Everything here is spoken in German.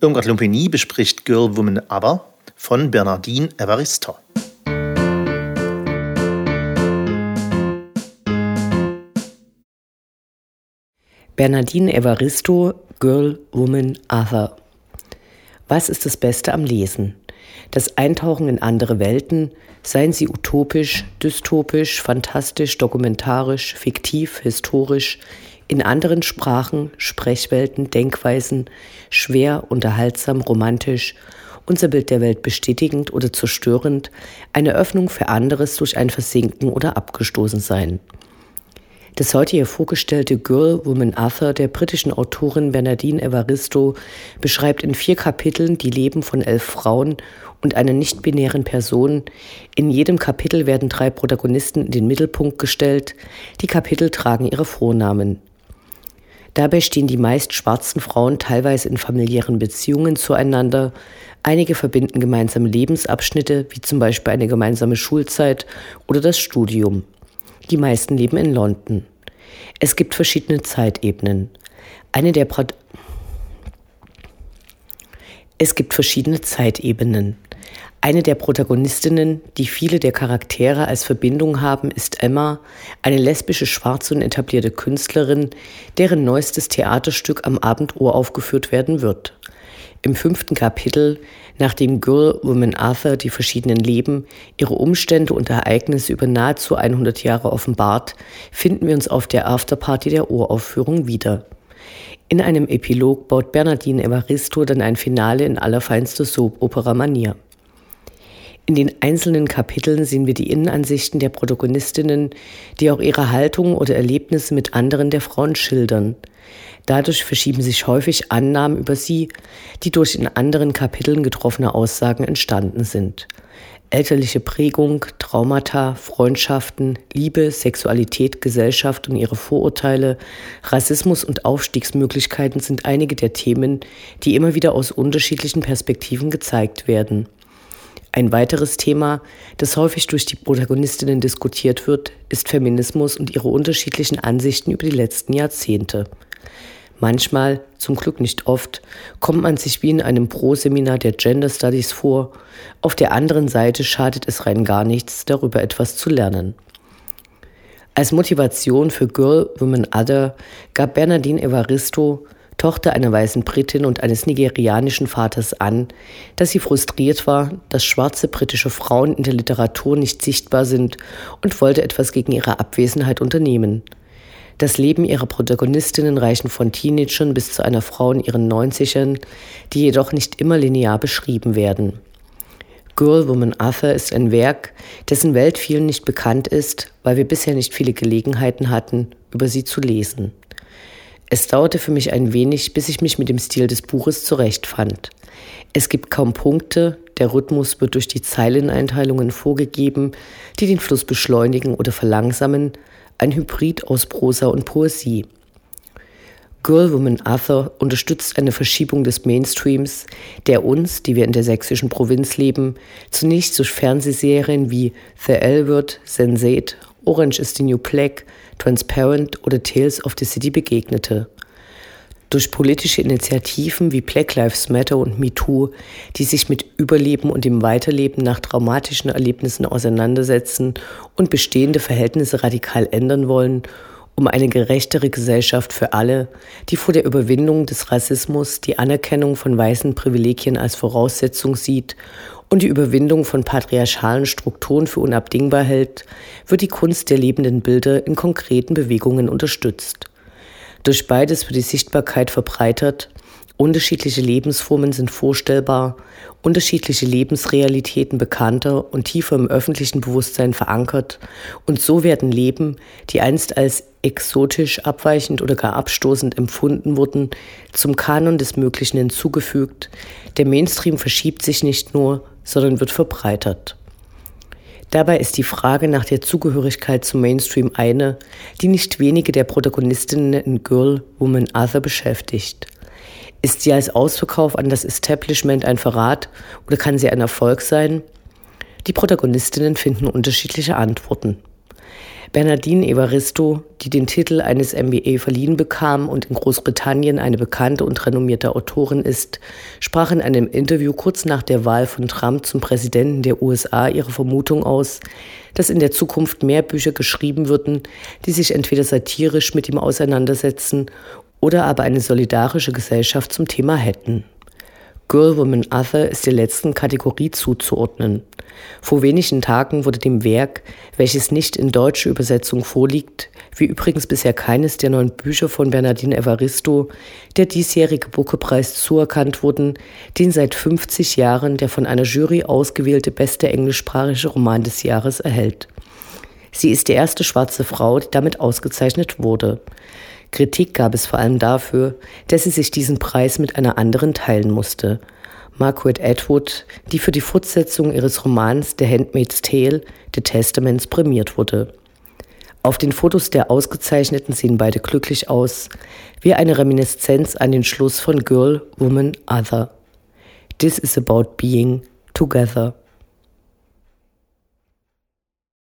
Irmgard Lumpini bespricht Girl, Woman, Other von Bernardine Evaristo. Bernardine Evaristo, Girl, Woman, Other. Was ist das Beste am Lesen? Das Eintauchen in andere Welten, seien sie utopisch, dystopisch, fantastisch, dokumentarisch, fiktiv, historisch, in anderen Sprachen, Sprechwelten, Denkweisen, schwer, unterhaltsam, romantisch, unser Bild der Welt bestätigend oder zerstörend, eine Öffnung für anderes durch ein Versinken oder Abgestoßensein. Das heute hier vorgestellte Girl, Woman Arthur der britischen Autorin Bernardine Evaristo beschreibt in vier Kapiteln die Leben von elf Frauen und einer nicht-binären Person. In jedem Kapitel werden drei Protagonisten in den Mittelpunkt gestellt. Die Kapitel tragen ihre Vornamen. Dabei stehen die meist schwarzen Frauen teilweise in familiären Beziehungen zueinander. Einige verbinden gemeinsame Lebensabschnitte, wie zum Beispiel eine gemeinsame Schulzeit oder das Studium. Die meisten leben in London. Es gibt verschiedene Zeitebenen. Eine der Pro es gibt verschiedene Zeitebenen. Eine der Protagonistinnen, die viele der Charaktere als Verbindung haben, ist Emma, eine lesbische schwarze und etablierte Künstlerin, deren neuestes Theaterstück am Abend aufgeführt werden wird. Im fünften Kapitel, nachdem Girl, Woman Arthur die verschiedenen Leben, ihre Umstände und Ereignisse über nahezu 100 Jahre offenbart, finden wir uns auf der Afterparty der Uraufführung wieder. In einem Epilog baut Bernardine Evaristo dann ein Finale in allerfeinster Soap-Opera-Manier. In den einzelnen Kapiteln sehen wir die Innenansichten der Protagonistinnen, die auch ihre Haltung oder Erlebnisse mit anderen der Frauen schildern. Dadurch verschieben sich häufig Annahmen über sie, die durch in anderen Kapiteln getroffene Aussagen entstanden sind. Elterliche Prägung, Traumata, Freundschaften, Liebe, Sexualität, Gesellschaft und ihre Vorurteile, Rassismus und Aufstiegsmöglichkeiten sind einige der Themen, die immer wieder aus unterschiedlichen Perspektiven gezeigt werden. Ein weiteres Thema, das häufig durch die Protagonistinnen diskutiert wird, ist Feminismus und ihre unterschiedlichen Ansichten über die letzten Jahrzehnte. Manchmal, zum Glück nicht oft, kommt man sich wie in einem Pro-Seminar der Gender Studies vor. Auf der anderen Seite schadet es rein gar nichts, darüber etwas zu lernen. Als Motivation für Girl, Women, Other gab Bernardine Evaristo Tochter einer weißen Britin und eines nigerianischen Vaters an, dass sie frustriert war, dass schwarze britische Frauen in der Literatur nicht sichtbar sind und wollte etwas gegen ihre Abwesenheit unternehmen. Das Leben ihrer Protagonistinnen reichen von Teenagern bis zu einer Frau in ihren Neunzigern, die jedoch nicht immer linear beschrieben werden. Girl, Woman, Arthur ist ein Werk, dessen Welt vielen nicht bekannt ist, weil wir bisher nicht viele Gelegenheiten hatten, über sie zu lesen. Es dauerte für mich ein wenig, bis ich mich mit dem Stil des Buches zurechtfand. Es gibt kaum Punkte, der Rhythmus wird durch die Zeileneinteilungen vorgegeben, die den Fluss beschleunigen oder verlangsamen, ein Hybrid aus Prosa und Poesie. Girl Woman Arthur unterstützt eine Verschiebung des Mainstreams, der uns, die wir in der sächsischen Provinz leben, zunächst durch Fernsehserien wie The L Word, Sensate, Orange is the New Black Transparent oder Tales of the City begegnete. Durch politische Initiativen wie Black Lives Matter und MeToo, die sich mit Überleben und dem Weiterleben nach traumatischen Erlebnissen auseinandersetzen und bestehende Verhältnisse radikal ändern wollen, um eine gerechtere Gesellschaft für alle, die vor der Überwindung des Rassismus die Anerkennung von weißen Privilegien als Voraussetzung sieht und die Überwindung von patriarchalen Strukturen für unabdingbar hält, wird die Kunst der lebenden Bilder in konkreten Bewegungen unterstützt. Durch beides wird die Sichtbarkeit verbreitert, unterschiedliche Lebensformen sind vorstellbar, unterschiedliche Lebensrealitäten bekannter und tiefer im öffentlichen Bewusstsein verankert und so werden Leben, die einst als exotisch, abweichend oder gar abstoßend empfunden wurden, zum Kanon des Möglichen hinzugefügt. Der Mainstream verschiebt sich nicht nur, sondern wird verbreitert. Dabei ist die Frage nach der Zugehörigkeit zum Mainstream eine, die nicht wenige der Protagonistinnen in Girl, Woman, Other beschäftigt. Ist sie als Ausverkauf an das Establishment ein Verrat oder kann sie ein Erfolg sein? Die Protagonistinnen finden unterschiedliche Antworten. Bernardine Evaristo, die den Titel eines MBA verliehen bekam und in Großbritannien eine bekannte und renommierte Autorin ist, sprach in einem Interview kurz nach der Wahl von Trump zum Präsidenten der USA ihre Vermutung aus, dass in der Zukunft mehr Bücher geschrieben würden, die sich entweder satirisch mit ihm auseinandersetzen oder aber eine solidarische Gesellschaft zum Thema hätten. Girl, Woman, Other ist der letzten Kategorie zuzuordnen. Vor wenigen Tagen wurde dem Werk, welches nicht in deutsche Übersetzung vorliegt, wie übrigens bisher keines der neun Bücher von Bernardine Evaristo, der diesjährige Booker-Preis zuerkannt wurden, den seit 50 Jahren der von einer Jury ausgewählte beste englischsprachige Roman des Jahres erhält. Sie ist die erste schwarze Frau, die damit ausgezeichnet wurde. Kritik gab es vor allem dafür, dass sie sich diesen Preis mit einer anderen teilen musste. Margaret Atwood, die für die Fortsetzung ihres Romans The Handmaid's Tale, The Testaments, prämiert wurde. Auf den Fotos der Ausgezeichneten sehen beide glücklich aus, wie eine Reminiszenz an den Schluss von Girl, Woman, Other. This is about being together.